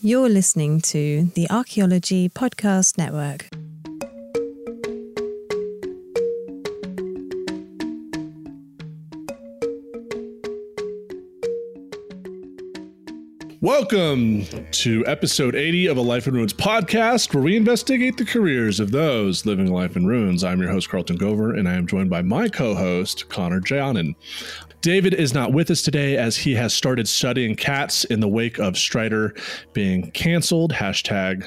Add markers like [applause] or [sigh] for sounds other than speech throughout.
You're listening to the Archaeology Podcast Network. Welcome to episode 80 of a Life in Ruins podcast, where we investigate the careers of those living life in ruins. I'm your host, Carlton Gover, and I am joined by my co host, Connor Janin. David is not with us today as he has started studying cats in the wake of Strider being canceled. Hashtag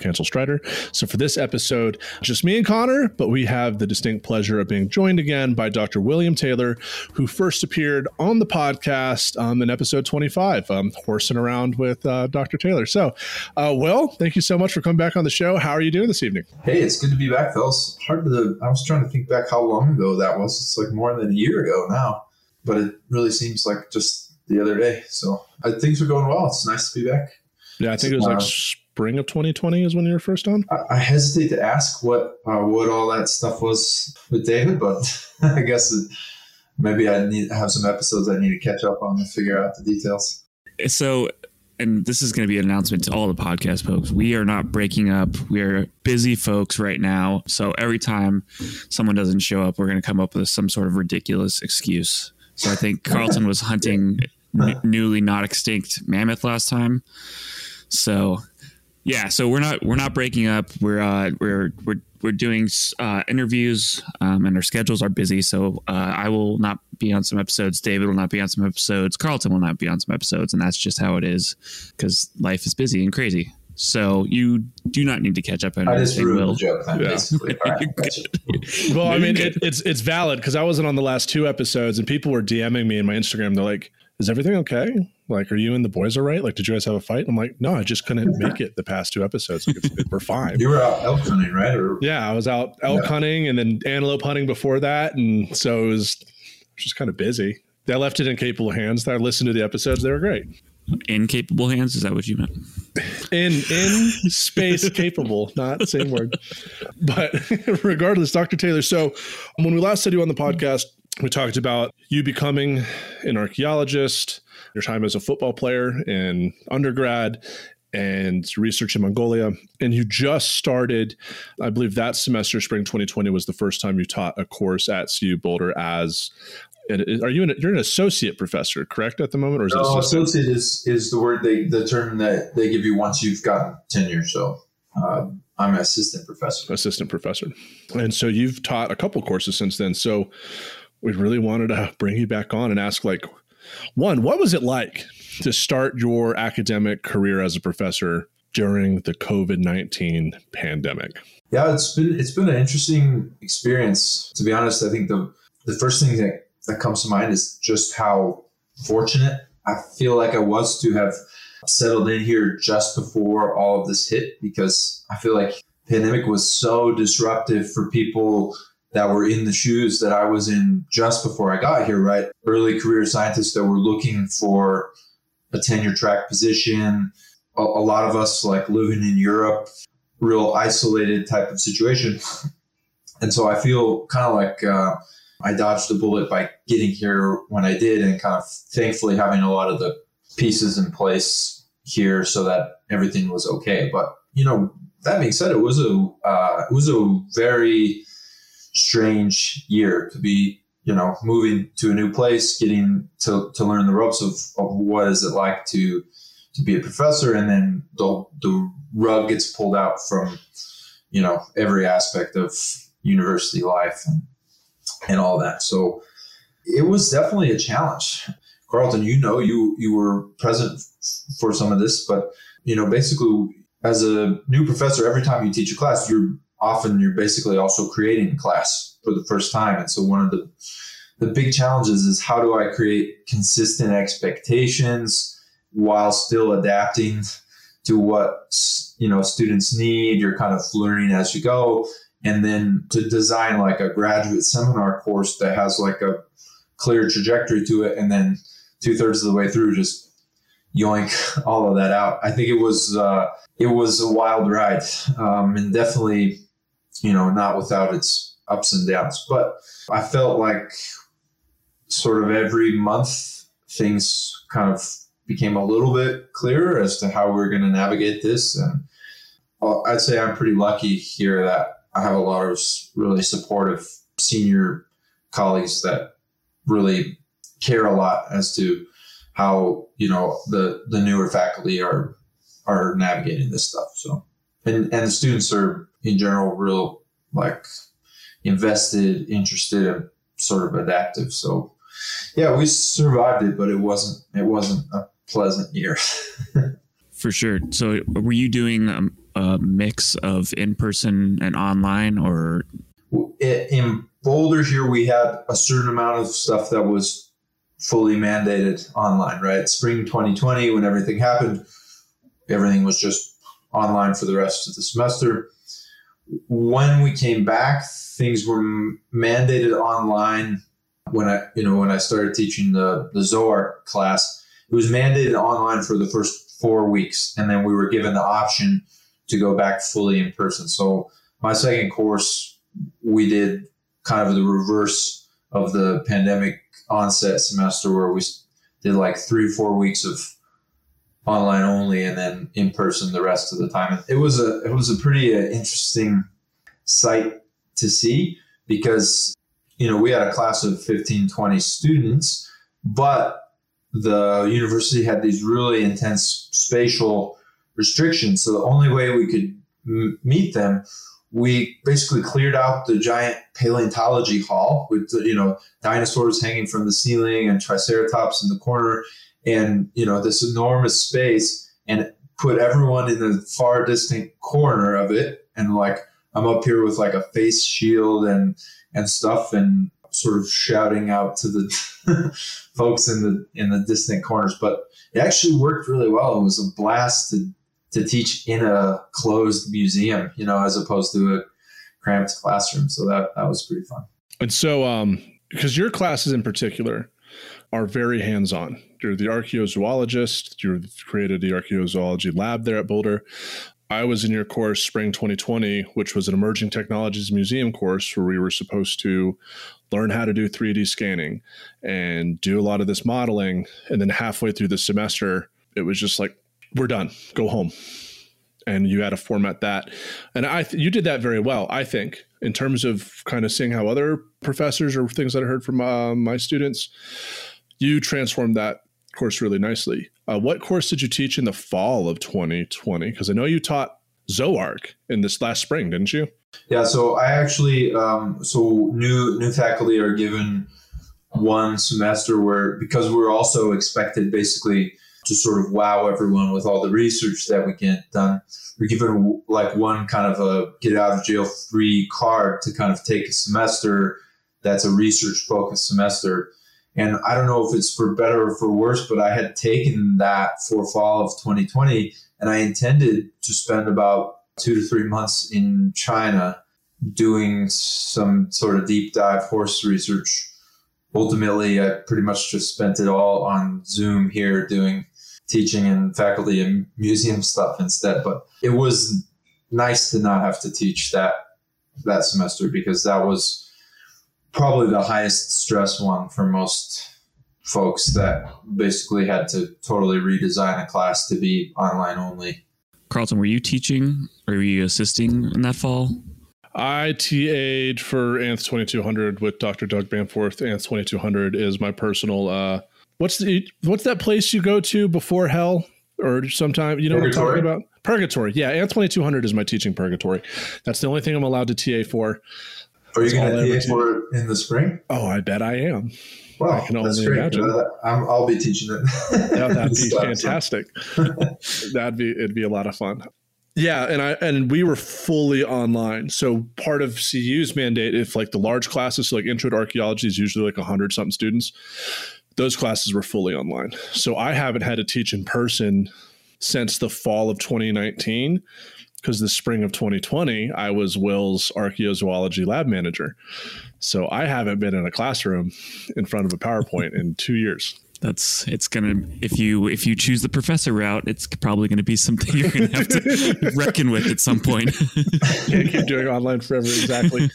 cancel Strider. So for this episode, just me and Connor, but we have the distinct pleasure of being joined again by Dr. William Taylor, who first appeared on the podcast um, in episode 25, um, horsing around with uh, Dr. Taylor. So, uh, Will, thank you so much for coming back on the show. How are you doing this evening? Hey, it's good to be back, fellas. Hard to. I was trying to think back how long ago that was. It's like more than a year ago now, but it really seems like just the other day. So things are going well. It's nice to be back. Yeah, I think it was like spring of 2020 is when you were first on? I, I hesitate to ask what uh, what all that stuff was with David, but [laughs] I guess maybe I need to have some episodes I need to catch up on and figure out the details. So, and this is going to be an announcement to all the podcast folks. We are not breaking up. We are busy folks right now. So every time someone doesn't show up, we're going to come up with some sort of ridiculous excuse. So I think Carlton was hunting [laughs] n- newly not extinct mammoth last time. So yeah, so we're not we're not breaking up. We're uh, we're we're we're doing uh, interviews, um, and our schedules are busy. So uh, I will not be on some episodes. David will not be on some episodes. Carlton will not be on some episodes, and that's just how it is because life is busy and crazy. So you do not need to catch up on I just anything. ruined Will. the joke. Then, Yeah. basically. All right, [laughs] gotcha. Well, I mean, it, it's it's valid because I wasn't on the last two episodes, and people were DMing me in my Instagram. They're like, "Is everything okay? Like, are you and the boys all right? Like, did you guys have a fight?" I'm like, "No, I just couldn't make it the past two episodes. Like, it's, we're fine." You were out elk hunting, right? Or Yeah, I was out elk Yeah. hunting and then antelope hunting before that, and so it was just kind of busy. I left it in capable hands. I listened to the episodes; they were great. Incapable hands. Is that what you meant? in in space capable not same word but [laughs] regardless dr taylor so when we last had you on the podcast we talked about you becoming an archaeologist your time as a football player in undergrad and research in mongolia and you just started i believe that semester spring 2020 was the first time you taught a course at cu boulder as are you an, you're an associate professor correct at the moment or is no, associate is is the word they the term that they give you once you've gotten tenure. So uh, I'm an assistant professor. assistant professor. And so you've taught a couple courses since then. So we really wanted to bring you back on and ask like one, what was it like to start your academic career as a professor during the COVID-19 pandemic? Yeah, it's been it's been an interesting experience. To be honest, I think the the first thing that, that comes to mind is just how fortunate I feel like I was to have settled in here just before all of this hit because I feel like pandemic was so disruptive for people that were in the shoes that I was in just before I got here, right? Early career scientists that were looking for a tenure track position. A, a lot of us like living in Europe, real isolated type of situation. And so I feel kind of like uh, I dodged a bullet by getting here when I did and kind of thankfully having a lot of the pieces in place here so that everything was okay. But, you know, that being said, it was a, uh, it was a very strange year to be you know moving to a new place getting to, to learn the ropes of, of what is it like to to be a professor. And then the, the rug gets pulled out from you know every aspect of university life and and all that. So it was definitely a challenge. Carlton you know you you were present for some of this but you know basically as a new professor every time you teach a class you're often you're basically also creating class for the first time. And so one of the the big challenges is how do I create consistent expectations while still adapting to what you know students need. You're kind of learning as you go, and then to design like a graduate seminar course that has like a clear trajectory to it, and then two thirds of the way through just yoink [laughs] all of that out. I think it was uh, it was a wild ride, um, and definitely you know, not without its ups and downs. But I felt like sort of every month things kind of became a little bit clearer as to how we're going to navigate this. And I'd say I'm pretty lucky here that I have a lot of really supportive senior colleagues that really care a lot as to how you know the the newer faculty are are navigating this stuff. So and and the students are in general real like invested, interested, and sort of adaptive. So yeah, we survived it, but it wasn't it wasn't a pleasant year. [laughs] For sure. So were you doing a, a mix of in person and online, or in Boulder here we had a certain amount of stuff that was fully mandated online, right? Spring 2020, when everything happened, everything was just online for the rest of the semester. When we came back, things were mandated online. When I, you know, when I started teaching the the Zooarch class, it was mandated online for the first four weeks, and then we were given the option to go back fully in person. So my second course, we did kind of the reverse of the pandemic onset semester where we did like three four weeks of online only and then in person the rest of the time. It was a it was a pretty uh, interesting sight to see because you know we had a class of 15 20 students but the university had these really intense spatial restrictions so the only way we could m- meet them we basically cleared out the giant paleontology hall with you know dinosaurs hanging from the ceiling and triceratops in the corner and you know this enormous space and put everyone in the far distant corner of it and like i'm up here with like a face shield and and stuff and sort of shouting out to the [laughs] folks in the in the distant corners but it actually worked really well it was a blast to to teach in a closed museum, you know, as opposed to a cramped classroom. So that that was pretty fun. And so, um, because your classes in particular are very hands-on. You're the archaeozoologist. You created the archaeozoology lab there at Boulder. I was in your course spring 2020, which was an emerging technologies museum course where we were supposed to learn how to do 3D scanning and do a lot of this modeling. And then halfway through the semester, it was just like, we're done. Go home. And you had to format that. And I, th- you did that very well, I think, in terms of kind of seeing how other professors or things that I heard from uh, my students, you transformed that course really nicely. Uh, what course did you teach in the fall of 2020? Because I know you taught Zooarch in this last spring, didn't you? Yeah. So I actually, um, so new new faculty are given one semester where because we're also expected basically to sort of wow everyone with all the research that we get done. We're given like one kind of a get out of jail free card to kind of take a semester that's a research focused semester. And I don't know if it's for better or for worse, but I had taken that for fall of 2020 and I intended to spend about two to three months in China doing some sort of deep dive horse research. Ultimately, I pretty much just spent it all on Zoom here doing teaching and faculty and museum stuff instead. But it was nice to not have to teach that that semester because that was probably the highest stress one for most folks that basically had to totally redesign a class to be online only. Carlton, were you teaching or were you assisting in that fall? I TA'd for ANTH 2200 with Dr. Doug Bamforth. ANTH 2200 is my personal uh, What's the what's that place you go to before hell or sometime? You know purgatory. what I'm talking about? Purgatory. Yeah, ANTH 2200 is my teaching purgatory. That's the only thing I'm allowed to TA for. Are you going to TA for it in the spring? Oh, I bet I am. Wow, I can only imagine. Uh, i will be teaching it. yeah, that'd [laughs] be fantastic. [laughs] that'd be it'd be a lot of fun. Yeah, and I and we were fully online. So part of CU's mandate, if like the large classes, so like intro to archaeology is usually like hundred something students those classes were fully online. So I haven't had to teach in person since the fall of 2019 because the spring of 2020 I was Will's archaeozoology lab manager. So I haven't been in a classroom in front of a PowerPoint in 2 years. That's it's gonna if you if you choose the professor route, it's probably gonna be something you're gonna have to [laughs] reckon with at some point. Can't keep doing online forever, exactly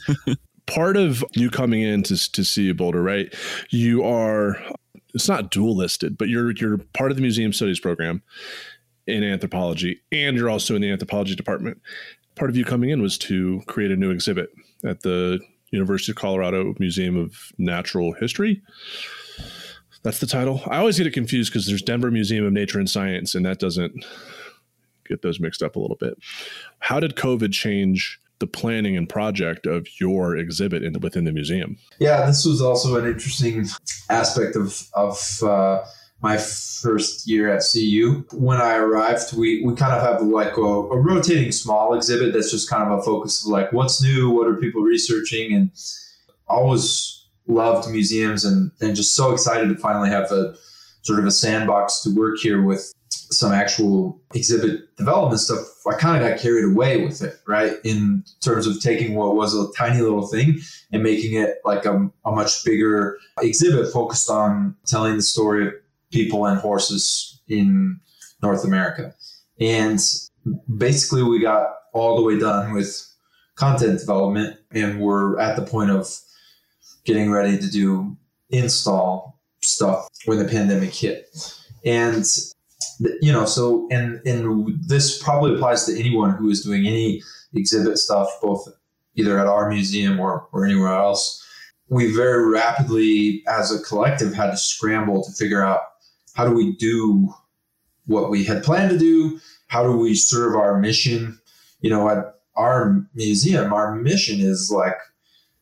part of you coming in to, to see Boulder, right? You are it's not dual listed, but you're you're part of the museum studies program in anthropology, and you're also in the anthropology department. Part of you coming in was to create a new exhibit at the University of Colorado Museum of Natural History. That's the title. I always get it confused because there's Denver Museum of Nature and Science, and that doesn't get those mixed up a little bit. How did COVID change the planning and project of your exhibit in, within the museum? Yeah, this was also an interesting aspect of of uh, my first year at CU. When I arrived, we we kind of have like a, a, rotating small exhibit that's just kind of a focus of like what's new, what are people researching, and always loved museums and and just so excited to finally have a sort of a sandbox to work here with some actual exhibit development stuff, I kind of got carried away with it, right? In terms of taking what was a tiny little thing and making it like a, a much bigger exhibit focused on telling the story people and horses in North America. And basically, we got all the way done with content development, and we're at the point of getting ready to do install stuff when the pandemic hit. And you know, so and and this probably applies to anyone who is doing any exhibit stuff, both either at our museum or, or anywhere else. We very rapidly, as a collective, had to scramble to figure out how do we do what we had planned to do? How do we serve our mission? You know, at our museum, our mission is like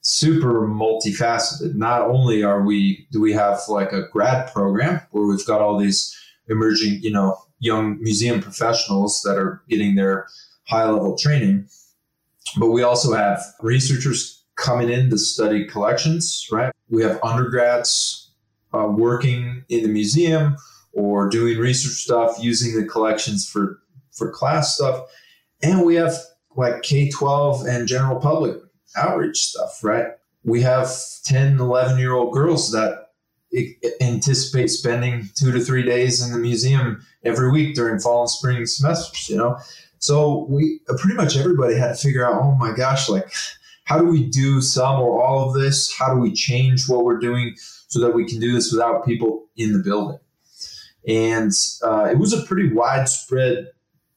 super multifaceted. Not only are we do we have like a grad program where we've got all these emerging, you know, young museum professionals that are getting their high level training. But we also have researchers coming in to study collections, right? We have undergrads uh, working in the museum or doing research stuff, using the collections for, for class stuff. And we have like K 12 and general public outreach stuff, right? We have 10, 11 year old girls that anticipate spending two to three days in the museum every week during fall and spring semesters, you know? So we pretty much everybody had to figure out, oh my gosh, like, how do we do some or all of this? How do we change what we're doing so that we can do this without people in the building? And uh, it was a pretty widespread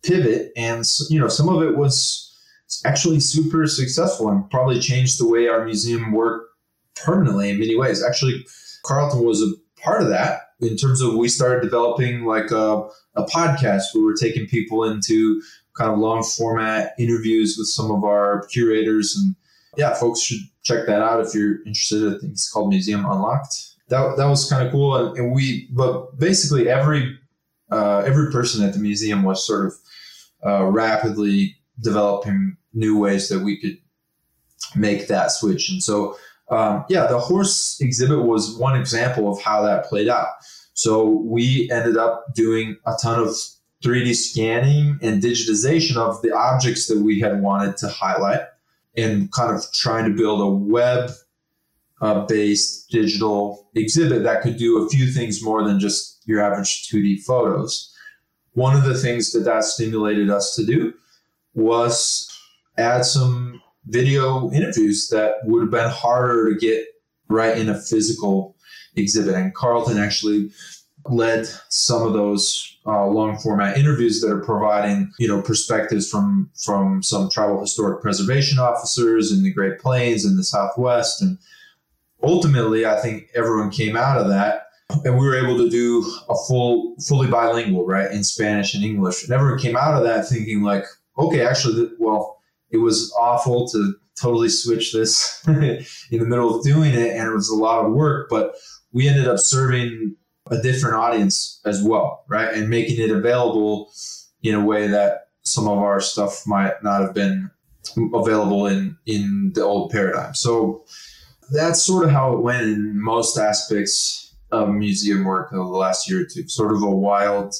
pivot. And, you know, some of it was actually super successful and probably changed the way our museum worked permanently in many ways. Actually, Carlton was a part of that in terms of we started developing like a, a podcast where we're taking people into kind of long format interviews with some of our curators and yeah folks should check that out if you're interested. I think it's called museum unlocked. That, that was kind of cool and, and, we but basically every uh, every person at the museum was sort of uh, rapidly developing new ways that we could make that switch. And so um, yeah, the horse exhibit was one example of how that played out. So we ended up doing a ton of 3D scanning and digitization of the objects that we had wanted to highlight and kind of trying to build a web uh, based digital exhibit that could do a few things more than just your average 2D photos. One of the things that that stimulated us to do was add some video interviews that would have been harder to get right in a physical exhibit. And Carlton actually led some of those uh, long format interviews that are providing you know perspectives from from some tribal historic preservation officers in the Great Plains and the Southwest. And ultimately I think everyone came out of that and we were able to do a full fully bilingual right in Spanish and English. And everyone came out of that thinking like okay actually well it was awful to totally switch this [laughs] in the middle of doing it and it was a lot of work but we ended up serving a different audience as well right? And making it available in a way that some of our stuff might not have been available in in the old paradigm. So that's sort of how it went in most aspects of museum work over the last year or two sort of a wild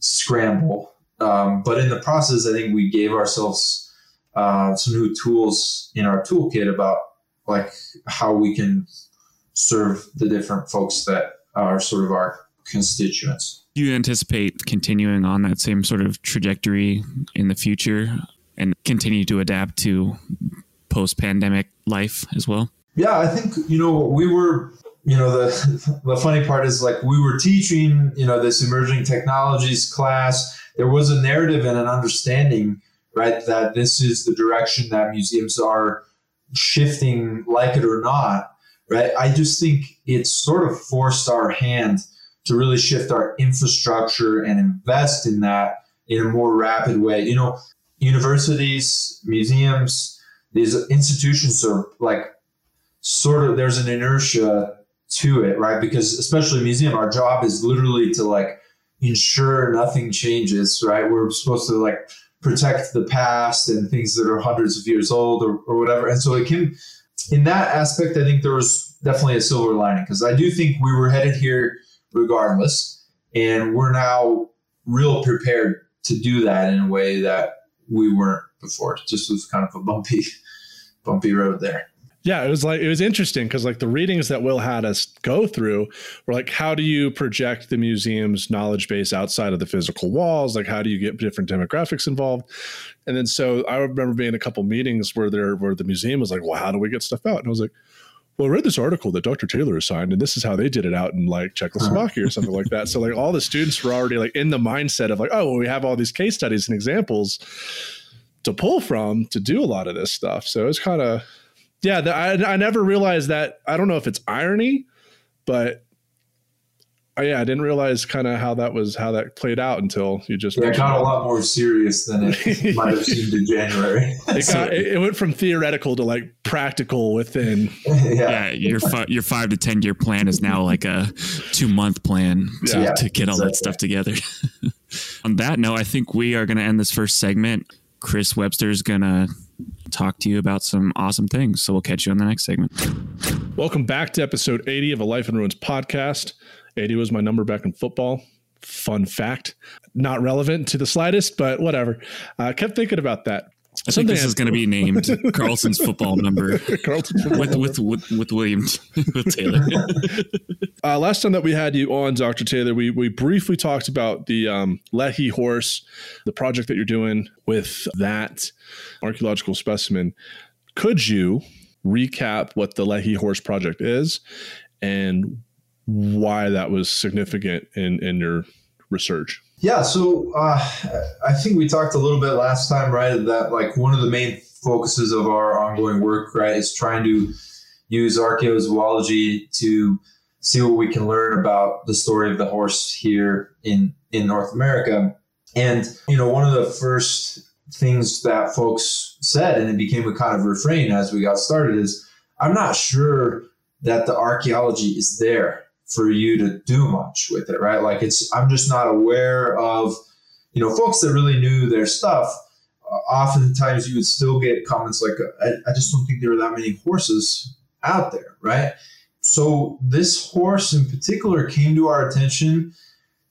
scramble. Um, but in the process i think we gave ourselves uh, some new tools in our toolkit about like how we can serve the different folks that are sort of our constituents. Do you anticipate continuing on that same sort of trajectory in the future and continue to adapt to post pandemic life as well? Yeah, I think, you know, we were you know the [laughs] the funny part is like we were teaching you know this emerging technologies class there was a narrative and an understanding right that this is the direction that museums are shifting like it or not right i just think it sort of forced our hand to really shift our infrastructure and invest in that in a more rapid way you know universities museums these institutions are like sort of there's an inertia to it, right? Because especially museum, our job is literally to like ensure nothing changes, right? We're supposed to like protect the past and things that are hundreds of years old or, or whatever. And so it can, in that aspect, I think there was definitely a silver lining because I do think we were headed here regardless. And we're now real prepared to do that in a way that we weren't before. It just was kind of a bumpy, [laughs] bumpy road there. Yeah, it was like it was interesting because like the readings that Will had us go through were like, how do you project the museum's knowledge base outside of the physical walls? Like, how do you get different demographics involved? And then so I remember being in a couple meetings where there where the museum was like, well, how do we get stuff out? And I was like, well, I read this article that Dr. Taylor assigned, and this is how they did it out in like Czechoslovakia or something like that. So like all the students were already like in the mindset of like, oh, well, we have all these case studies and examples to pull from to do a lot of this stuff. So it's kind of yeah, the, I, I never realized that. I don't know if it's irony, but uh, yeah, I didn't realize kind of how that was how that played out until you just. Yeah, it got a lot more serious than it [laughs] might have seemed in January. It, got, [laughs] it, went from theoretical to like practical within. [laughs] yeah. yeah, your fi- your five to ten year plan is now like a two month plan to, yeah, to get all exactly. that stuff together. On that note, I think we are going to end this first segment. Chris Webster is going to talk to you about some awesome things. So we'll catch you on the next segment. Welcome back to episode 80 of a Life in Ruins podcast. 80 was my number back in football. Fun fact. Not relevant to the slightest, but whatever. I uh, kept thinking about that. I think this is going to be named Carlson's football number. [laughs] Carlton's football with, number. with, with with Williams [laughs] with Taylor. [laughs] uh, last time that we had you on, Doctor Taylor, we we briefly talked about the um, Lehi horse, the project that you're doing with that archaeological specimen. Could you recap what the Lehi horse project is and why that was significant in in your research? Yeah, so uh, I think we talked a little bit last time, right? That like one of the main focuses of our ongoing work, right, is trying to use archaeozoology to see what we can learn about the story of the horse here in in North America. And you know, one of the first things that folks said, and it became a kind of refrain as we got started, is I'm not sure that the archaeology is there for you to do much with it, right? Like it's, I'm just not aware of, you know, folks that really knew their stuff. Uh, oftentimes you would still get comments like, I, I just don't think there are that many horses out there, right? So this horse in particular came to our attention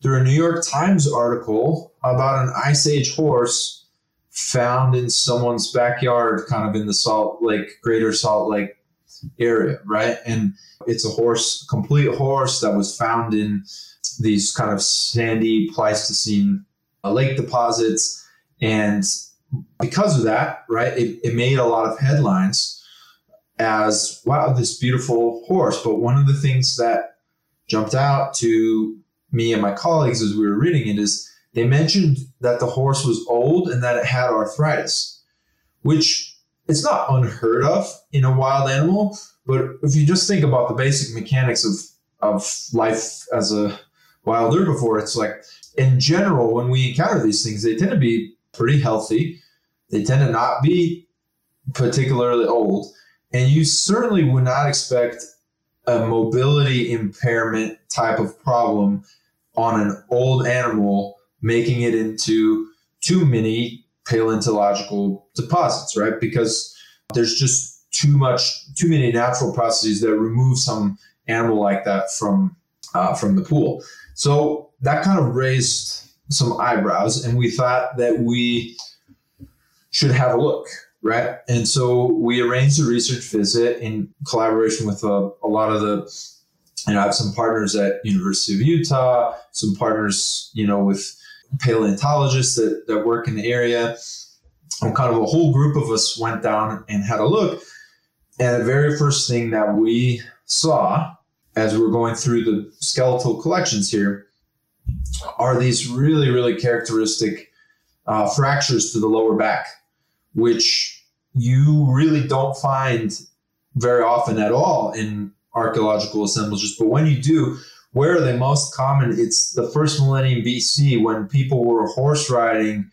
through a New York Times article about an Ice Age horse found in someone's backyard, kind of in the Salt Lake, Greater Salt Lake area, right? And it's a horse, complete horse that was found in these kind of sandy Pleistocene uh, lake deposits. And because of that, right, it, it made a lot of headlines as wow, this beautiful horse. But one of the things that jumped out to me and my colleagues as we were reading it is they mentioned that the horse was old and that it had arthritis, which it's not unheard of in a wild animal, but if you just think about the basic mechanics of of life as a wild herbivore, it's like in general, when we encounter these things, they tend to be pretty healthy. They tend to not be particularly old. And you certainly would not expect a mobility impairment type of problem on an old animal, making it into too many paleontological deposits, right? Because there's just too much, too many natural processes that remove some animal like that from uh, from the pool. So that kind of raised some eyebrows, and we thought that we should have a look, right? And so we arranged a research visit in collaboration with a, a lot of the, you know, I have some partners at University of Utah, some partners, you know, with paleontologists that, that work in the area. And kind of a whole group of us went down and had a look. And the very first thing that we saw as we're going through the skeletal collections here are these really, really characteristic uh, fractures to the lower back, which you really don't find very often at all in archaeological assemblages. But when you do, where are they most common? It's the first millennium BC when people were horse riding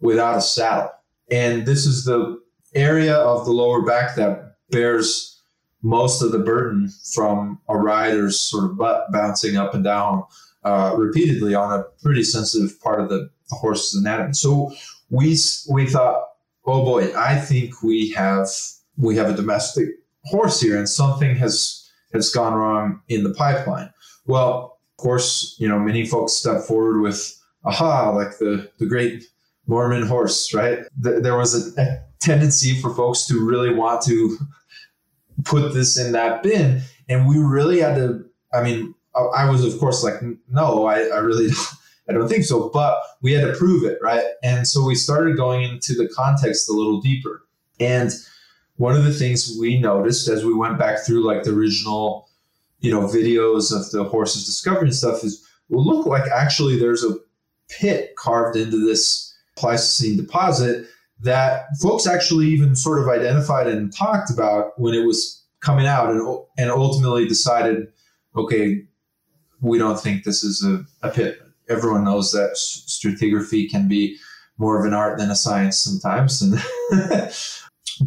without a saddle. And this is the area of the lower back that bears most of the burden from a rider's sort of butt bouncing up and down uh, repeatedly on a pretty sensitive part of the, the horse's anatomy. So we we thought, oh boy, I think we have we have a domestic horse here, and something has has gone wrong in the pipeline. Well, of course, you know many folks step forward with, aha, like the the great Mormon horse, right? There was a, a tendency for folks to really want to put this in that bin, and we really had to. I mean, I was of course like, no, I, I really I don't think so. But we had to prove it, right? And so we started going into the context a little deeper. And one of the things we noticed as we went back through like the original, you know, videos of the horses discovering stuff is will look like actually there's a pit carved into this Pleistocene deposit that folks actually even sort of identified and talked about when it was coming out and, and ultimately decided, okay, we don't think this is a, a pit. Everyone knows that stratigraphy can be more of an art than a science sometimes. And [laughs]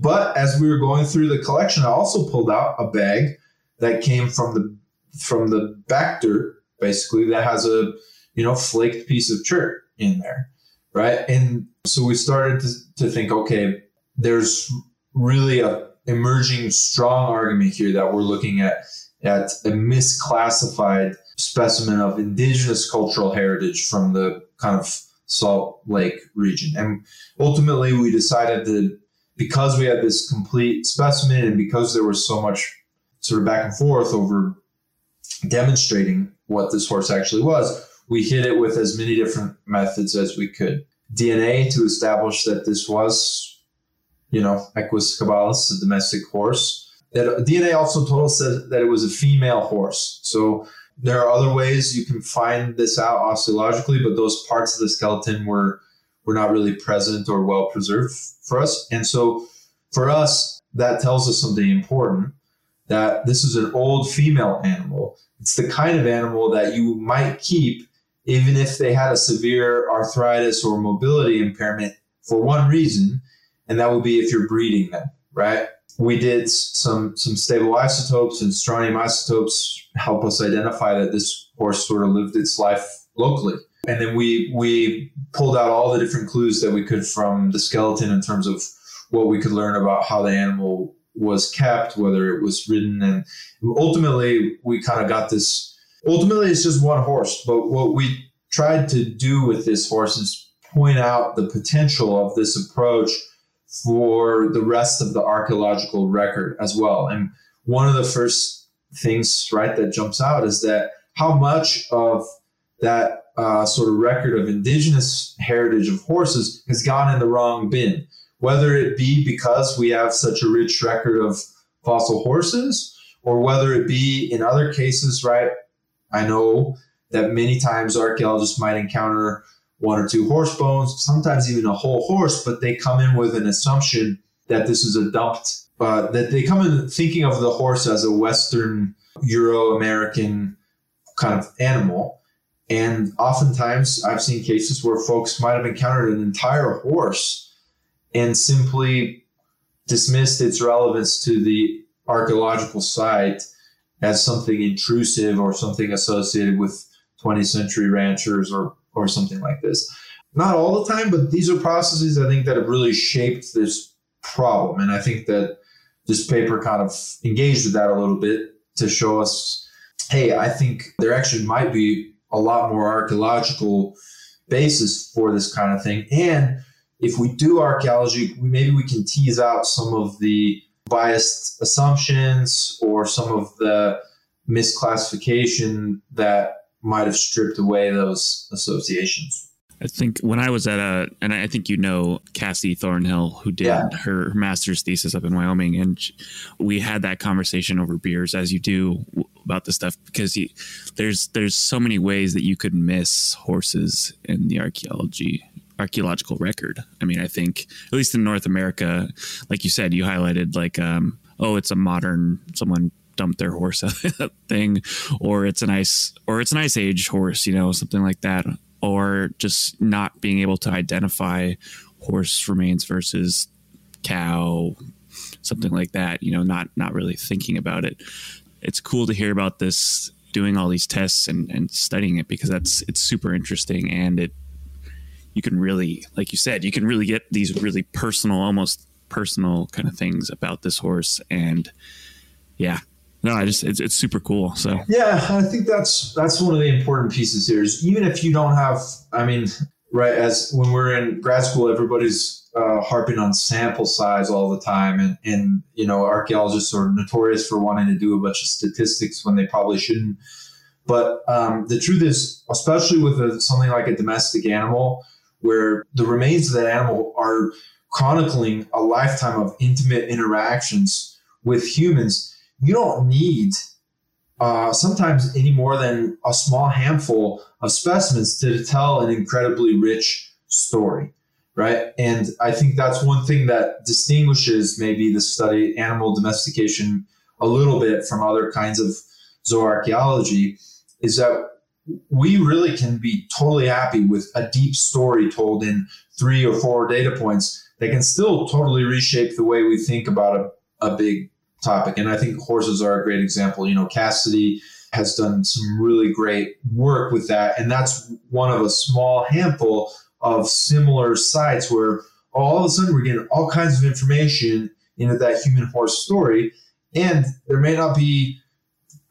but as we were going through the collection, I also pulled out a bag that came from the from the back dirt, basically that has a you know flaked piece of chert in there, right? And so we started to, to think, okay, there's really a emerging strong argument here that we're looking at at a misclassified specimen of indigenous cultural heritage from the kind of Salt Lake region. And ultimately, we decided that because we had this complete specimen and because there was so much sort of back and forth over demonstrating what this horse actually was, we hit it with as many different methods as we could. DNA to establish that this was, you know, Equus caballus, a domestic horse. That DNA also told us that, that it was a female horse. So there are other ways you can find this out osteologically, but those parts of the skeleton were were not really present or well preserved for us. And so for us, that tells us something important that this is an old female animal. It's the kind of animal that you might keep even if they had a severe arthritis or mobility impairment for one reason, and that would be if you're breeding them, right? we did some some stable isotopes and strontium isotopes help us identify that this horse sort of lived its life locally. And then we we pulled out all the different clues that we could from the skeleton in terms of what we could learn about how the animal was kept, whether it was ridden, and ultimately we kind of got this. Ultimately, it's just one horse, but what we tried to do with this horse is point out the potential of this approach for the rest of the archaeological record as well. And one of the first things, right, that jumps out is that how much of that uh, sort of record of indigenous heritage of horses has gone in the wrong bin, whether it be because we have such a rich record of fossil horses, or whether it be in other cases, right? I know that many times archaeologists might encounter one or two horse bones, sometimes even a whole horse, but they come in with an assumption that this is a dumped, uh, that they come in thinking of the horse as a Western Euro American kind of animal. And oftentimes I've seen cases where folks might have encountered an entire horse and simply dismissed its relevance to the archaeological site as something intrusive or something associated with 20th century ranchers or or something like this. Not all the time, but these are processes I think that have really shaped this problem. And I think that this paper kind of engaged with that a little bit to show us hey, I think there actually might be a lot more archaeological basis for this kind of thing. And if we do archaeology, maybe we can tease out some of the biased assumptions or some of the misclassification that might have stripped away those associations. I think when I was at a, and I think you know Cassie Thornhill, who did Yeah. her master's thesis up in Wyoming, and sh- we had that conversation over beers, as you do about this stuff, because you, there's there's so many ways that you could miss horses in the archaeology archaeological record. I mean, I think at least in North America, like you said, you highlighted like, um, oh, it's a modern someone dumped their horse [laughs] thing, or it's an ice or it's an ice age horse, you know, something like that, or just not being able to identify horse remains versus cow, something like that. You know, not not really thinking about it. It's cool to hear about this doing all these tests and, and studying it because that's it's super interesting and it you can really like you said you can really get these really personal almost personal kind of things about this horse and yeah no i just it's, it's super cool so Yeah, I think that's that's one of the important pieces here. Is even if you don't have, I mean, right? As when we're in grad school, everybody's uh, harping on sample size all the time, and and you know, archaeologists are notorious for wanting to do a bunch of statistics when they probably shouldn't. But um, the truth is, especially with a, something like a domestic animal, where the remains of that animal are chronicling a lifetime of intimate interactions with humans, you don't need uh, sometimes any more than a small handful of specimens to tell an incredibly rich story, right? And I think that's one thing that distinguishes maybe the study animal domestication a little bit from other kinds of zooarchaeology is that we really can be totally happy with a deep story told in three or four data points that can still totally reshape the way we think about a, a big topic. And I think horses are a great example. You know, Cassidy has done some really great work with that. And that's one of a small handful of similar sites where all of a sudden we're getting all kinds of information into that human horse story. And there may not be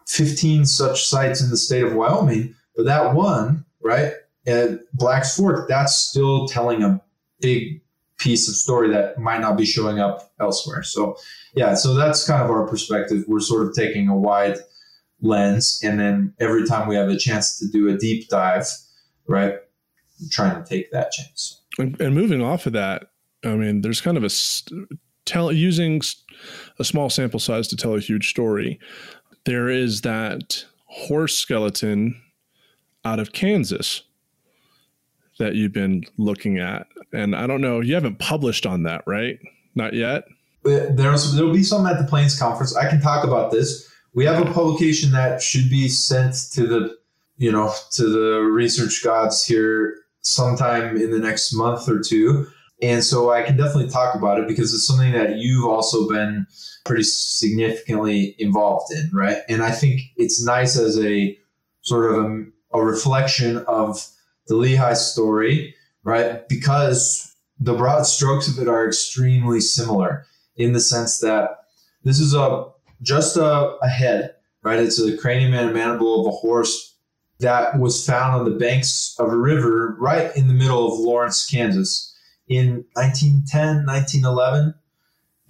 15 such sites in the state of Wyoming, but that one, right, at Black's Fork, that's still telling a big piece of story that might not be showing up elsewhere. So, yeah, so that's kind of our perspective. We're sort of taking a wide lens, and then every time we have a chance to do a deep dive, right, trying to take that chance. And, and moving off of that, I mean, there's kind of a tell using a small sample size to tell a huge story. There is that horse skeleton out of Kansas that you've been looking at, and I don't know, you haven't published on that, right? Not yet. There's there'll be some at the Plains Conference. I can talk about this. We have a publication that should be sent to the, you know, to the research gods here sometime in the next month or two. And so I can definitely talk about it because it's something that you've also been pretty significantly involved in, right? And I think it's nice as a sort of a, a reflection of the Lehi story, right? Because the broad strokes of it are extremely similar in the sense that this is a just a, a head, right? It's a cranium and a mandible of a horse that was found on the banks of a river right in the middle of Lawrence, Kansas in 1910, 1911.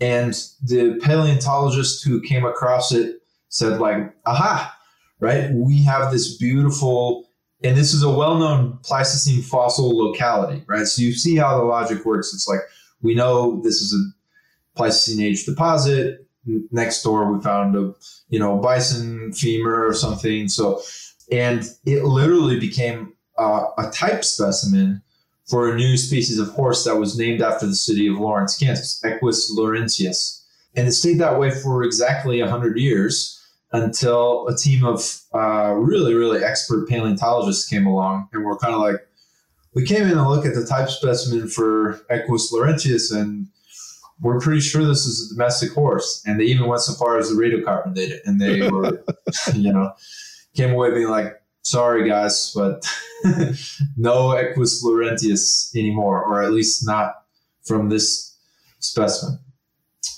And the paleontologist who came across it said, like, aha, right? We have this beautiful, and this is a well known Pleistocene fossil locality, right? So you see how the logic works. It's like, we know this is a Pleistocene age deposit. Next door, we found a, you know, bison femur or something. So, and it literally became a type specimen for a new species of horse that was named after the city of Lawrence, Kansas, Equus laurentius. And it stayed that way for exactly 100 years until a team of uh, really, really expert paleontologists came along and were kind of like, we came in and looked at the type specimen for Equus laurentius and we're pretty sure this is a domestic horse. And they even went so far as to radiocarbon date it. And they [laughs] were, you know, came away being like, sorry guys, but [laughs] no Equus laurentius anymore, or at least not from this specimen.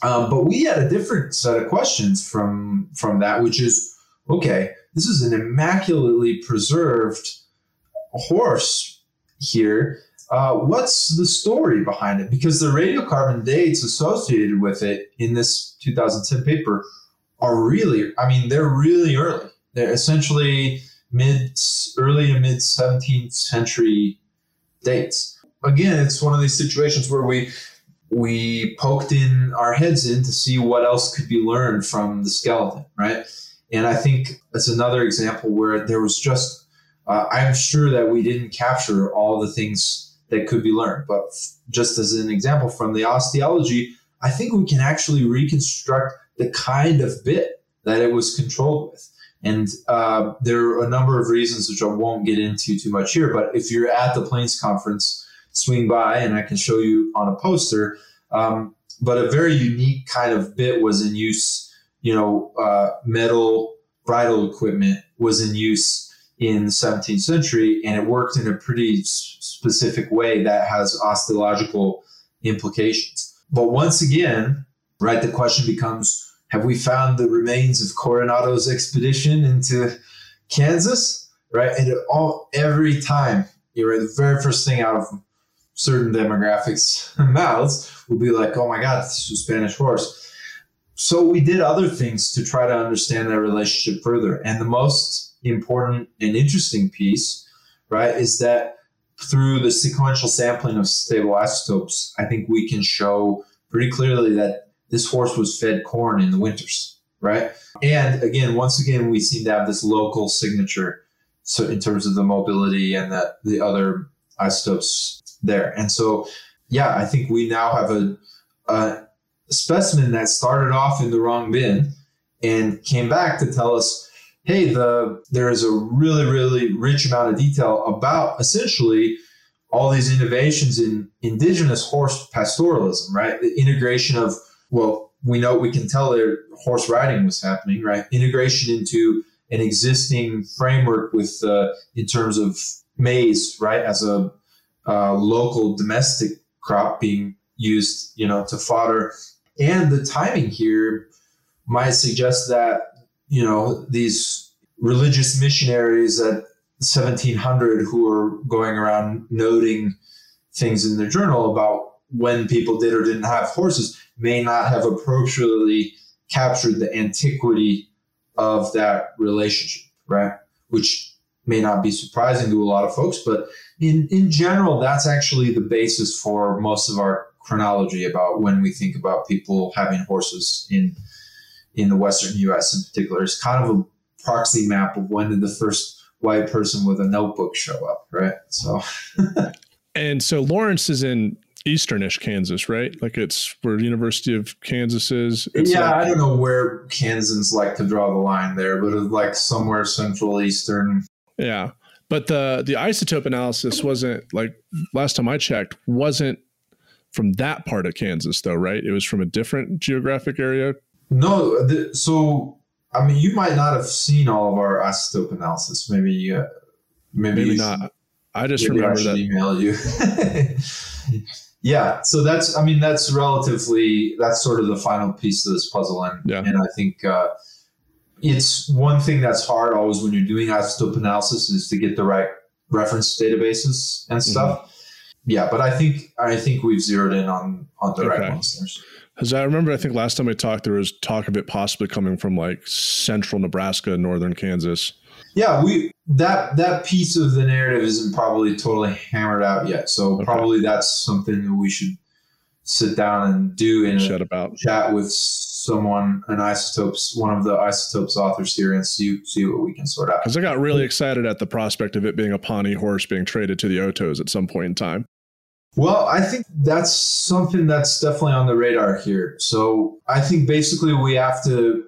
Um, but we had a different set of questions from from that, which is okay. This is an immaculately preserved horse here. Uh, what's the story behind it? Because the radiocarbon dates associated with it in this 2010 paper are really, I mean, they're really early. They're essentially mid, early to mid 17th century dates. Again, it's one of these situations where we we poked in our heads in to see what else could be learned from the skeleton, right? And I think it's another example where there was just, uh, I'm sure that we didn't capture all the things that could be learned. But just as an example from the osteology, I think we can actually reconstruct the kind of bit that it was controlled with. And uh, there are a number of reasons which I won't get into too much here. But if you're at the Plains Conference, swing by and I can show you on a poster. Um, but a very unique kind of bit was in use. You know, uh, metal bridle equipment was in use in the 17th century, and it worked in a pretty specific way that has osteological implications. But once again, right, the question becomes have we found the remains of Coronado's expedition into Kansas? Right. And all every time, you know, the very first thing out of certain demographics [laughs] mouths will be like, oh my God, this was Spanish horse. So we did other things to try to understand that relationship further. And the most important and interesting piece, right, is that through the sequential sampling of stable isotopes, I think we can show pretty clearly that this horse was fed corn in the winters, right? And again, once again, we seem to have this local signature. So in terms of the mobility and that the other isotopes there. And so, yeah, I think we now have a, a specimen that started off in the wrong bin and came back to tell us, hey, the there is a really, really rich amount of detail about essentially all these innovations in indigenous horse pastoralism, right? The integration of, well, we know we can tell that horse riding was happening, right? Integration into an existing framework with, uh, in terms of maize, right, as a uh, local domestic crop being used, you know, to fodder. And the timing here might suggest that, you know, these religious missionaries at 1700 who are going around noting things in their journal about when people did or didn't have horses may not have appropriately captured the antiquity of that relationship, right? Which may not be surprising to a lot of folks, but in in general, that's actually the basis for most of our chronology about when we think about people having horses in in the Western U.S. in particular. It's kind of a proxy map of when did the first white person with a notebook show up, right? So, [laughs] and so Lawrence is in easternish Kansas, right? Like it's where University of Kansas is. It's yeah, like, I don't know where Kansans like to draw the line there, but it's like somewhere central eastern. Yeah. But the the isotope analysis wasn't like last time I checked wasn't from that part of Kansas though, right? It was from a different geographic area. No, the, so I mean, you might not have seen all of our isotope analysis. Maybe, uh, maybe, maybe not. I just remember I that. Email you. [laughs] yeah, so that's I mean that's relatively that's sort of the final piece of this puzzle, and yeah. and I think. Uh, it's one thing that's hard always when you're doing isotope analysis is to get the right reference databases and mm-hmm. stuff. Mm-hmm. Yeah, but I think I think we've zeroed in on on the okay. right ones. Because I remember, I think last time we talked, there was talk of it possibly coming from like central Nebraska, northern Kansas. Yeah, we that that piece of the narrative isn't probably totally hammered out yet. So okay. probably that's something that we should sit down and do and chat about chat with someone, an isotopes, one of the isotopes authors here, and see see what we can sort out. Because I got really excited at the prospect of it being a Pawnee horse being traded to the Otos at some point in time. Well, I think that's something that's definitely on the radar here. So I think basically we have to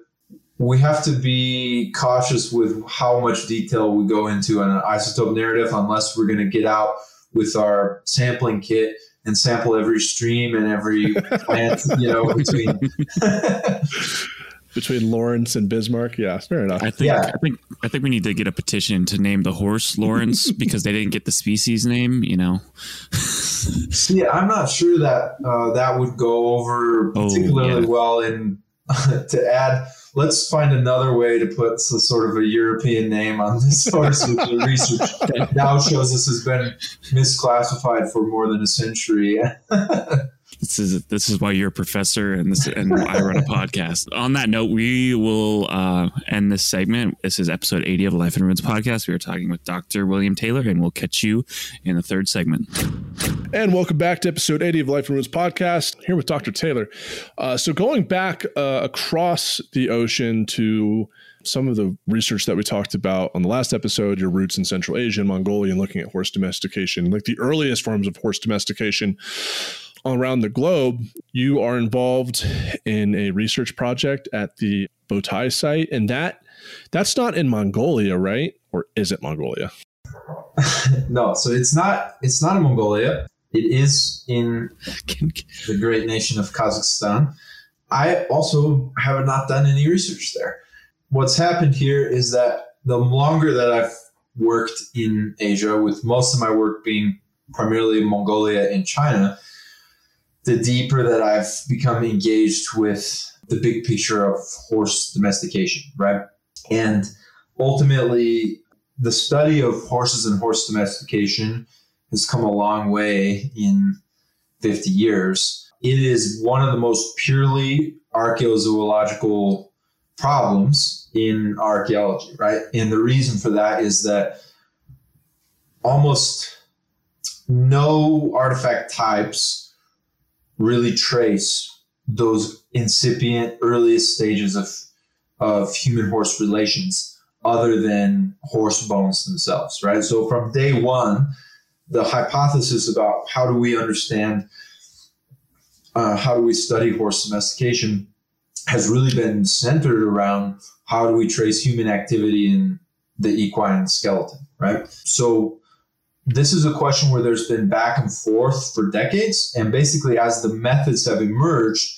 we have to be cautious with how much detail we go into an isotope narrative unless we're going to get out with our sampling kit and sample every stream and every plant, you know, between [laughs] between Lawrence and Bismarck. Yeah, fair enough. I think yeah. I think I think we need to get a petition to name the horse Lawrence [laughs] because they didn't get the species name. You know. [laughs] See, I'm not sure that uh, that would go over oh, particularly oh, yeah. well in to add let's find another way to put sort of a European name on this [laughs] horse, which the research that now shows this has been misclassified for more than a century. [laughs] This is this is why you're a professor and this and I run a [laughs] podcast. On that note, we will uh, end this segment. This is episode 80 of Life in Ruins podcast. We are talking with Dr. William Taylor, and we'll catch you in the third segment. And welcome back to episode 80 of Life in Ruins podcast. Here with Dr. Taylor. Uh, so going back uh, across the ocean to some of the research that we talked about on the last episode, your roots in Central Asia and Mongolia, and looking at horse domestication, like the earliest forms of horse domestication around the globe, you are involved in a research project at the Botai site, and that that's not in Mongolia, right? Or is it Mongolia? [laughs] no, so it's not. It's not in Mongolia. It is in the great nation of Kazakhstan. I also have not done any research there. What's happened here is that the longer that I've worked in Asia, with most of my work being primarily Mongolia and China, the deeper that I've become engaged with the big picture of horse domestication, right? And ultimately, the study of horses and horse domestication has come a long way in 50 years. It is one of the most purely archaeozoological problems in archaeology, right? And the reason for that is that almost no artifact types really trace those incipient earliest stages of of human horse relations other than horse bones themselves right? So from day one the hypothesis about how do we understand uh, how do we study horse domestication has really been centered around how do we trace human activity in the equine skeleton right? So this is a question where there's been back and forth for decades. And basically, as the methods have emerged,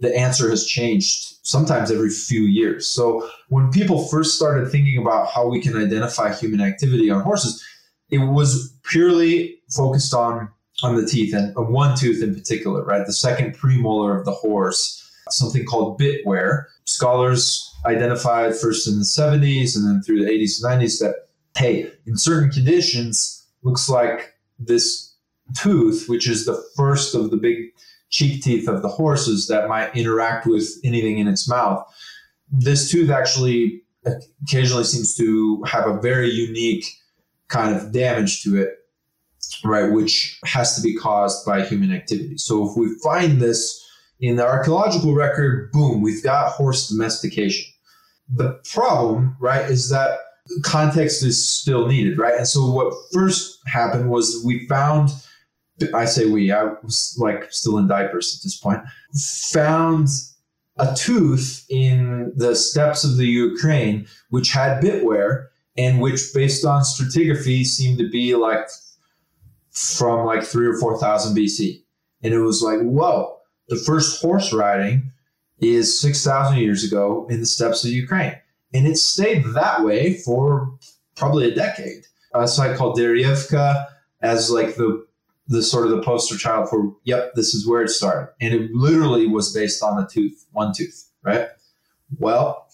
the answer has changed sometimes every few years. So when people first started thinking about how we can identify human activity on horses, it was purely focused on on the teeth and on one tooth in particular, right? The second premolar of the horse, something called bit wear. Scholars identified first in the 70s and then through the 80s and 90s that hey, in certain conditions, looks like this tooth, which is the first of the big cheek teeth of the horses that might interact with anything in its mouth. This tooth actually occasionally seems to have a very unique kind of damage to it, right, which has to be caused by human activity. So if we find this in the archaeological record, boom, we've got horse domestication. The problem, right, is that context is still needed, right? And so what first happened was we found, I say we, I was like still in diapers at this point, found a tooth in the steppes of the Ukraine which had bit wear and which, based on stratigraphy, seemed to be like from like three or four thousand BC. And it was like, whoa, the first horse riding is six thousand years ago in the steppes of Ukraine and it stayed that way for probably a decade. A site called Deryevka as like the the sort of the poster child for yep, this is where it started, and it literally was based on a tooth, one tooth, right? Well,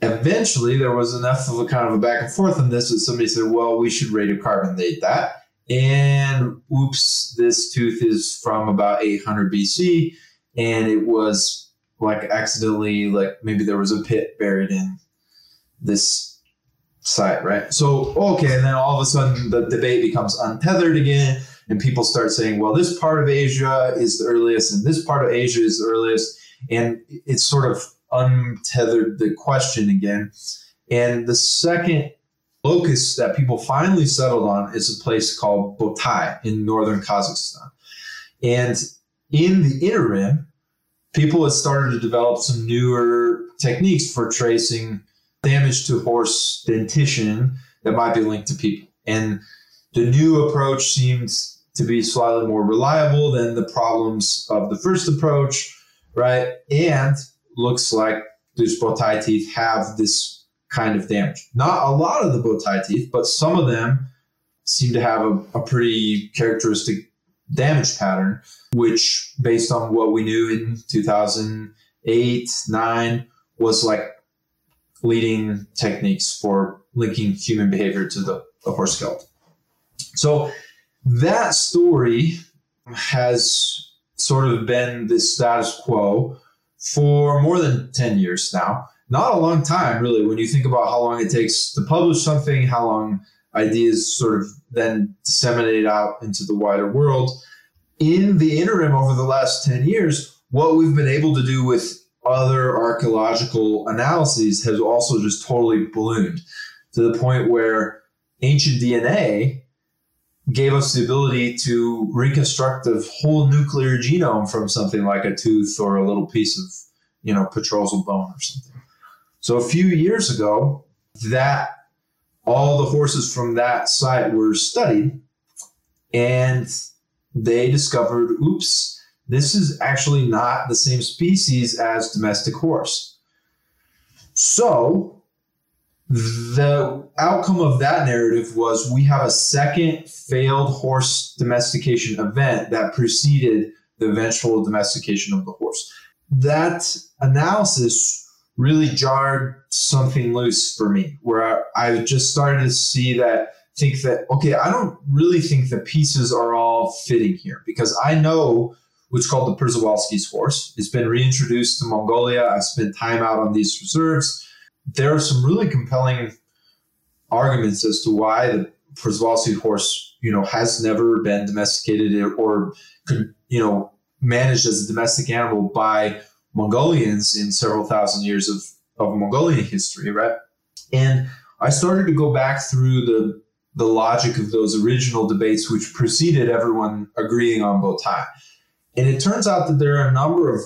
eventually there was enough of a kind of a back and forth on this that somebody said, well, we should radiocarbon date that. And oops, this tooth is from about 800 BC, and it was like accidentally like maybe there was a pit buried in this site, right? So okay, and then all of a sudden the debate becomes untethered again, and people start saying, well, this part of Asia is the earliest, and this part of Asia is the earliest, and it's sort of untethered the question again. And the second locus that people finally settled on is a place called Botai in northern Kazakhstan. And in the interim, people had started to develop some newer techniques for tracing damage to horse dentition that might be linked to people. And the new approach seems to be slightly more reliable than the problems of the first approach, right? And looks like these Botai teeth have this kind of damage. Not a lot of the Botai teeth, but some of them seem to have a, a pretty characteristic damage pattern, which, based on what we knew in 2008, 9, was like leading techniques for linking human behavior to the, the horse skeleton. So that story has sort of been the status quo for more than 10 years now. Not a long time, really, when you think about how long it takes to publish something, how long ideas sort of then disseminate out into the wider world. In the interim, over the last 10 years, what we've been able to do with other archaeological analyses has also just totally ballooned to the point where ancient DNA gave us the ability to reconstruct the whole nuclear genome from something like a tooth or a little piece of, you know, petrosal bone or something. So a few years ago, that all the horses from that site were studied and they discovered, oops, this is actually not the same species as domestic horse. So the outcome of that narrative was we have a second failed horse domestication event that preceded the eventual domestication of the horse. That analysis really jarred something loose for me, where I, I just started to see that, think that, okay, I don't really think the pieces are all fitting here because I know what's called the Przewalski's horse. It's been reintroduced to Mongolia. I spent time out on these reserves there are some really compelling arguments as to why the Przewalski horse, you know, has never been domesticated or could, you know, managed as a domestic animal by Mongolians in several thousand years of, of Mongolian history, right? And I started to go back through the the logic of those original debates which preceded everyone agreeing on Botai. And it turns out that there are a number of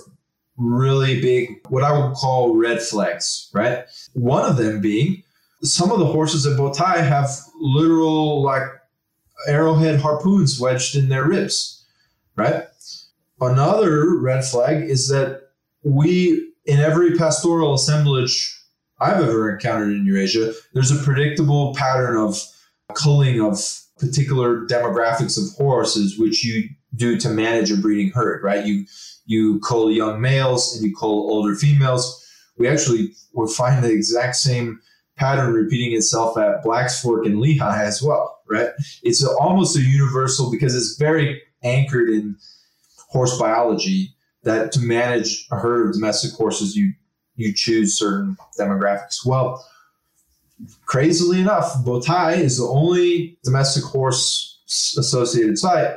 really big, what I would call red flags, right? One of them being some of the horses at Botai have literal, like, arrowhead harpoons wedged in their ribs, right? Another red flag is that we, in every pastoral assemblage I've ever encountered in Eurasia, there's a predictable pattern of culling of particular demographics of horses, which you do to manage a breeding herd, right? You you cull young males and you cull older females. We actually would find the exact same pattern repeating itself at Black's Fork and Lehi as well, right? It's almost a universal because it's very anchored in horse biology that to manage a herd of domestic horses, you you choose certain demographics. Well, crazily enough, Botai is the only domestic horse associated site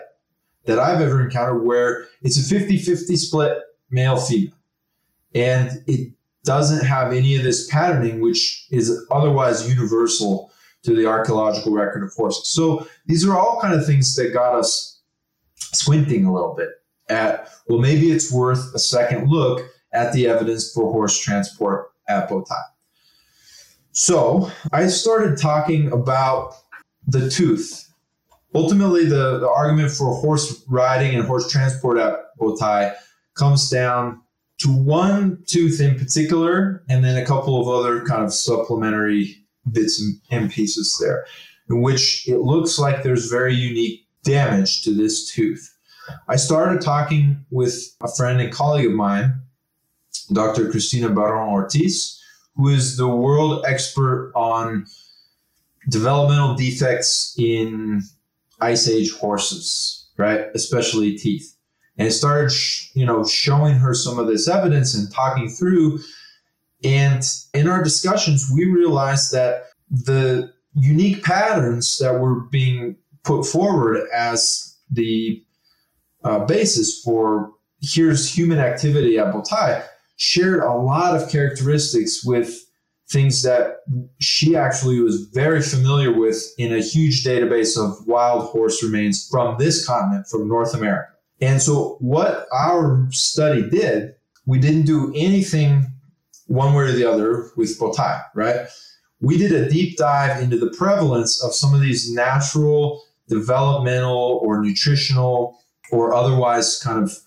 that I've ever encountered where it's a 50 50 split male female. And it doesn't have any of this patterning, which is otherwise universal to the archaeological record of horses. So these are all kind of things that got us squinting a little bit at, well, maybe it's worth a second look at the evidence for horse transport at Botai. So I started talking about the tooth ultimately the, the argument for horse riding and horse transport at Botai comes down to one tooth in particular, and then a couple of other kind of supplementary bits and pieces there, in which it looks like there's very unique damage to this tooth. I started talking with a friend and colleague of mine, Dr. Christina Barrón-Ortiz, who is the world expert on developmental defects in ice age horses, right? Especially teeth. And it started, you know, showing her some of this evidence and talking through. And in our discussions, we realized that the unique patterns that were being put forward as the uh, basis for here's human activity at Botai shared a lot of characteristics with things that she actually was very familiar with in a huge database of wild horse remains from this continent, from North America. And so, what our study did, we didn't do anything one way or the other with Botai, right? We did a deep dive into the prevalence of some of these natural, developmental, or nutritional, or otherwise kind of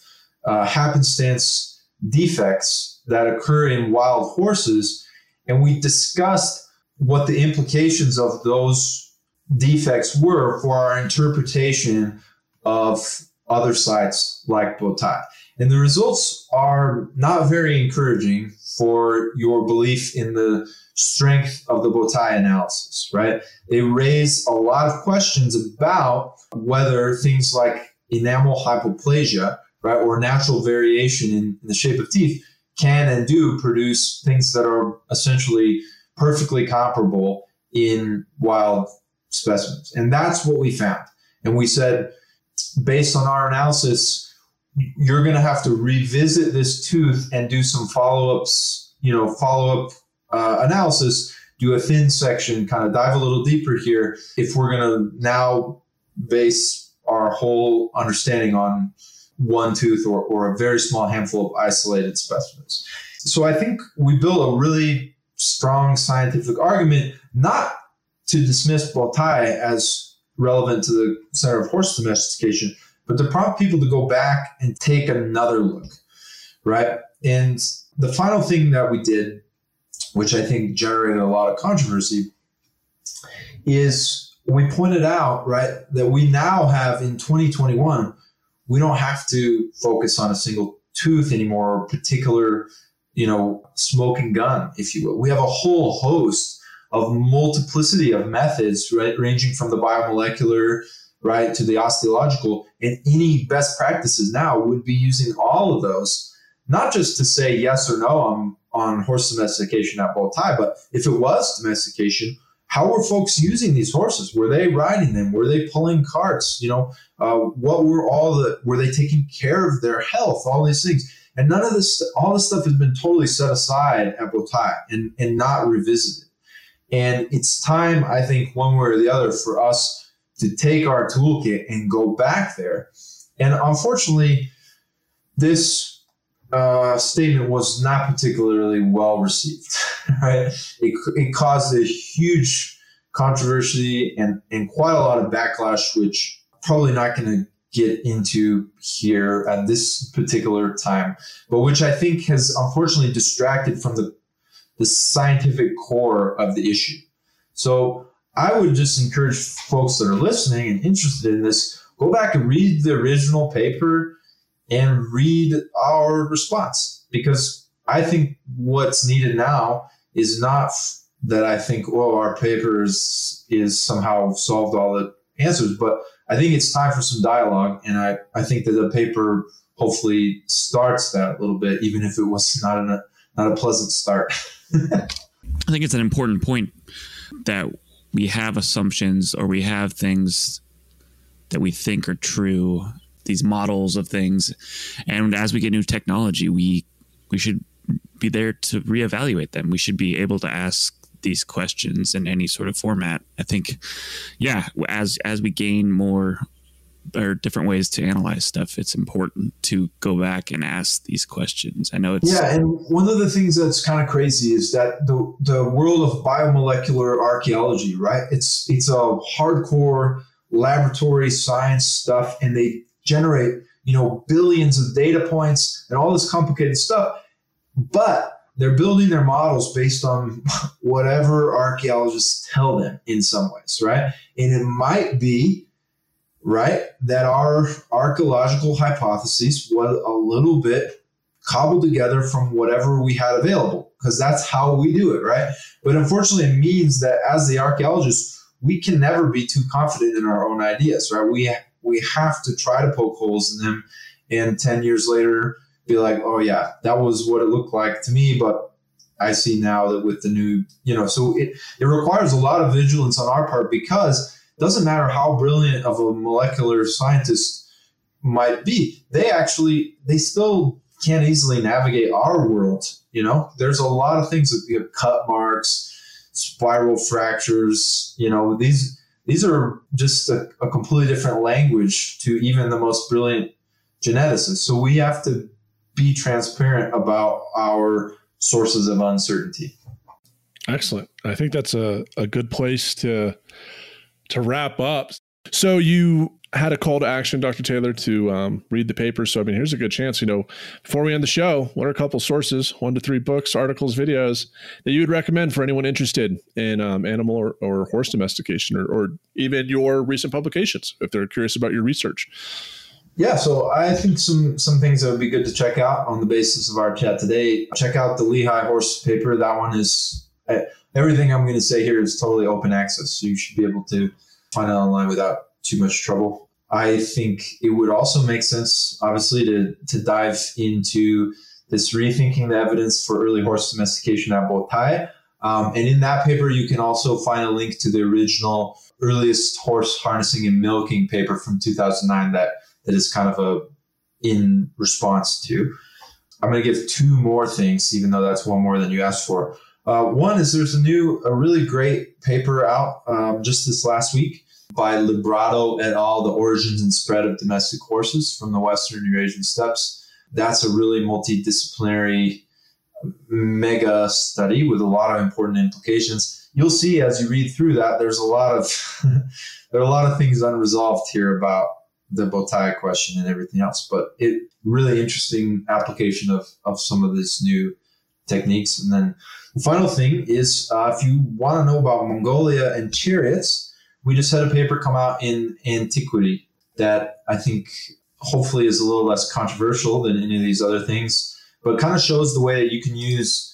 uh, happenstance defects that occur in wild horses and we discussed what the implications of those defects were for our interpretation of other sites like Botai. And the results are not very encouraging for your belief in the strength of the Botai analysis, right? They raise a lot of questions about whether things like enamel hypoplasia right, or natural variation in, in the shape of teeth can and do produce things that are essentially perfectly comparable in wild specimens. And that's what we found. And we said, based on our analysis, you're going to have to revisit this tooth and do some follow ups, you know, follow up uh, analysis, do a thin section, kind of dive a little deeper here if we're going to now base our whole understanding on one tooth or, or a very small handful of isolated specimens. So I think we built a really strong scientific argument, not to dismiss Botai as relevant to the Center of Horse Domestication, but to prompt people to go back and take another look, right? And the final thing that we did, which I think generated a lot of controversy, is we pointed out, right, that we now have in 2021, we don't have to focus on a single tooth anymore or particular, you know, smoking gun, if you will. We have a whole host of multiplicity of methods, right, ranging from the biomolecular, right, to the osteological, and any best practices now would be using all of those, not just to say yes or no on on horse domestication at Botai, but if it was domestication, how were folks using these horses? Were they riding them? Were they pulling carts? You know, uh, what were all the? Were they taking care of their health? All these things, and none of this, all this stuff has been totally set aside at Botai and and not revisited. And it's time, I think, one way or the other, for us to take our toolkit and go back there. And unfortunately, this uh, statement was not particularly well received. [laughs] Right? It, it caused a huge controversy and, and quite a lot of backlash, which probably not going to get into here at this particular time, but which I think has unfortunately distracted from the the scientific core of the issue. So I would just encourage folks that are listening and interested in this, go back and read the original paper and read our response because I think what's needed now is not that I think, oh, our paper is, is somehow solved all the answers, but I think it's time for some dialogue. And I, I think that the paper hopefully starts that a little bit, even if it was [laughs] not, a not a pleasant start. [laughs] I think it's an important point that we have assumptions or we have things that we think are true, these models of things, and as we get new technology, we we should be there to reevaluate them. We should be able to ask these questions in any sort of format. I think, yeah, as as we gain more or different ways to analyze stuff, it's important to go back and ask these questions. I know it's yeah, and one of the things that's kind of crazy is that the the world of biomolecular archaeology, right? It's it's a hardcore laboratory science stuff, and they generate you know billions of data points and all this complicated stuff, but they're building their models based on [laughs] whatever archaeologists tell them in some ways, right? And it might be right? That our archaeological hypotheses was a little bit cobbled together from whatever we had available, because that's how we do it, right? But unfortunately, it means that as the archaeologists, we can never be too confident in our own ideas, right? We we have to try to poke holes in them, and ten years later, be like, oh yeah, that was what it looked like to me, but I see now that with the new, you know, so it, it requires a lot of vigilance on our part because it doesn't matter how brilliant of a molecular scientist might be they actually they still can't easily navigate our world you know? There's a lot of things that you have cut marks spiral fractures you know these these are just a, a completely different language to even the most brilliant geneticists. So we have to be transparent about our sources of uncertainty. Excellent. I think that's a, a good place to to wrap up, so you had a call to action, Dr. Taylor, to um, read the paper. So I mean, here's a good chance. You know, before we end the show, what are a couple sources, one to three books, articles, videos that you would recommend for anyone interested in um, animal or, or, horse domestication, or, or even your recent publications, if they're curious about your research? Yeah, so I think some some things that would be good to check out on the basis of our chat today. Check out the Lehi horse paper. That one is everything I'm going to say here is totally open access. So you should be able to find it online without too much trouble. I think it would also make sense, obviously, to, to dive into this rethinking the evidence for early horse domestication at Botai. Um, and in that paper, you can also find a link to the original earliest horse harnessing and milking paper from 2009 that, that is kind of a in response to. I'm going to give two more things, even though that's one more than you asked for. Uh, one is there's a new, a really great paper out um, just this last week by Librado et al., The Origins and Spread of Domestic Horses from the Western Eurasian Steppes. That's a really multidisciplinary mega study with a lot of important implications. You'll see as you read through that, there's a lot of [laughs] there are a lot of things unresolved here about the Botai question and everything else. But it really interesting application of of some of these new techniques. And then the final thing is, uh, if you want to know about Mongolia and chariots, we just had a paper come out in Antiquity that I think hopefully is a little less controversial than any of these other things, but kind of shows the way that you can use,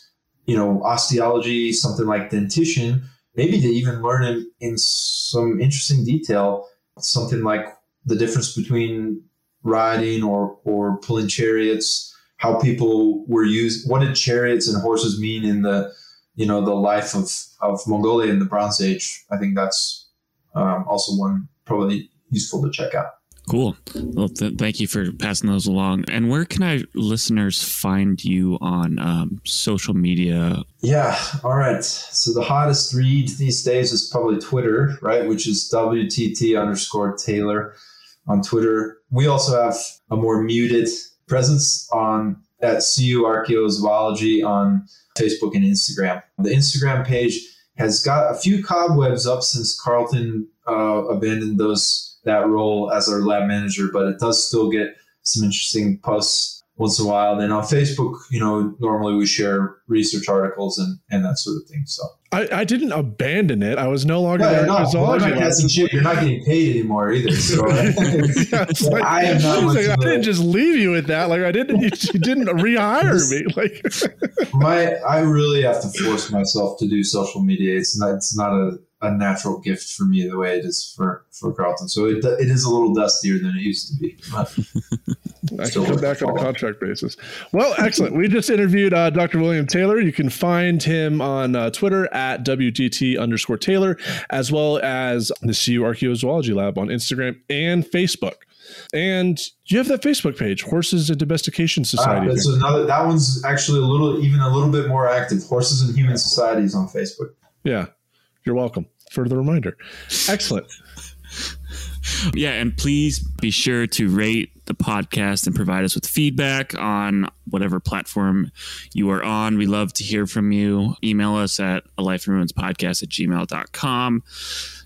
you know, osteology, something like dentition, maybe to even learn in, in some interesting detail, something like the difference between riding or, or pulling chariots, how people were used, what did chariots and horses mean in the, you know, the life of, of Mongolia in the Bronze Age. I think that's um, also one probably useful to check out. Cool. Well, th- thank you for passing those along. And where can our listeners find you on um, social media? Yeah. All right. So the hottest read these days is probably Twitter, right? Which is WTT underscore Taylor on Twitter. We also have a more muted presence on at CU Archaeozoology on Facebook and Instagram. The Instagram page has got a few cobwebs up since Carlton uh, abandoned those that role as our lab manager, but it does still get some interesting posts once in a while. And then on Facebook, you know, normally we share research articles and, and that sort of thing. So I, I didn't abandon it. I was no longer no, there. No, well, not you're not getting paid anymore either. So [laughs] yeah, [laughs] like, I am not. Like, I didn't just leave you with that. Like I didn't. You, you didn't rehire me. [laughs] Like my, I really have to force myself to do social media. It's not. It's not a a natural gift for me the way it is for for Carlton. So it, it is a little dustier than it used to be. I can come back on a contract basis. Well, excellent. we just interviewed uh, Dr. William Taylor. You can find him on uh, Twitter at WTT underscore Taylor, as well as the CU Archaeozoology Lab on Instagram and Facebook. And you have that Facebook page, Horses and Domestication Society. Uh, that's another. That one's actually a little, even a little bit more active. Horses and Human Societies on Facebook. Yeah, you're welcome for the reminder. Excellent. Yeah, and please be sure to rate the podcast and provide us with feedback on whatever platform you are on. We love to hear from you. Email us at a life in ruins podcast at gmail.com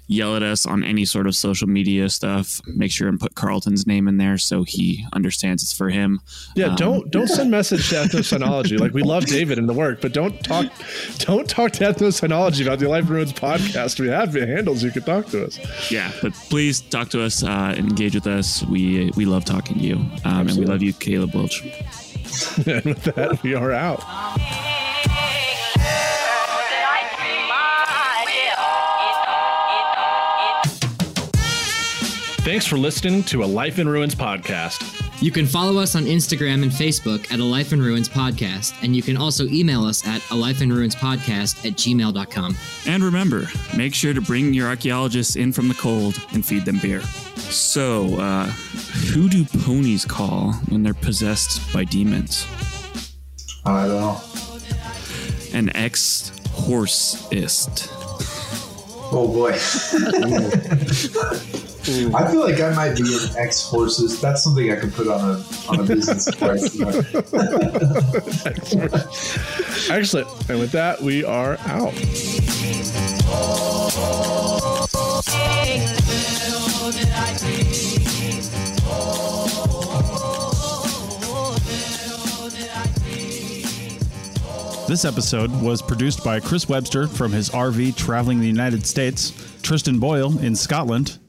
yell at us on any sort of social media stuff. Make sure and put Carlton's name in there so he understands it's for him. Yeah, um, don't don't send message to Ethnocynology. like we love David and the work, but don't talk don't talk to Ethnocynology about the Life Ruins podcast. We have handles you can talk to us. Yeah, but please talk to us, uh, engage with us. We we love talking to you, um, and we love you, Caleb Welch. [laughs] and with that, we are out. Thanks for listening to a Life in Ruins podcast. You can follow us on Instagram and Facebook at a Life in Ruins podcast, and you can also email us at a Life in Ruins podcast at gmail.com. And remember, make sure to bring your archaeologists in from the cold and feed them beer. So, uh, who do ponies call when they're possessed by demons? I don't know. An ex horseist. Oh boy. [laughs] I feel like I might be an ex horses. That's something I could put on a on a business card. [laughs] Excellent. And with that, we are out. This episode was produced by Chris Webster from his RV traveling the United States, Tristan Boyle in Scotland,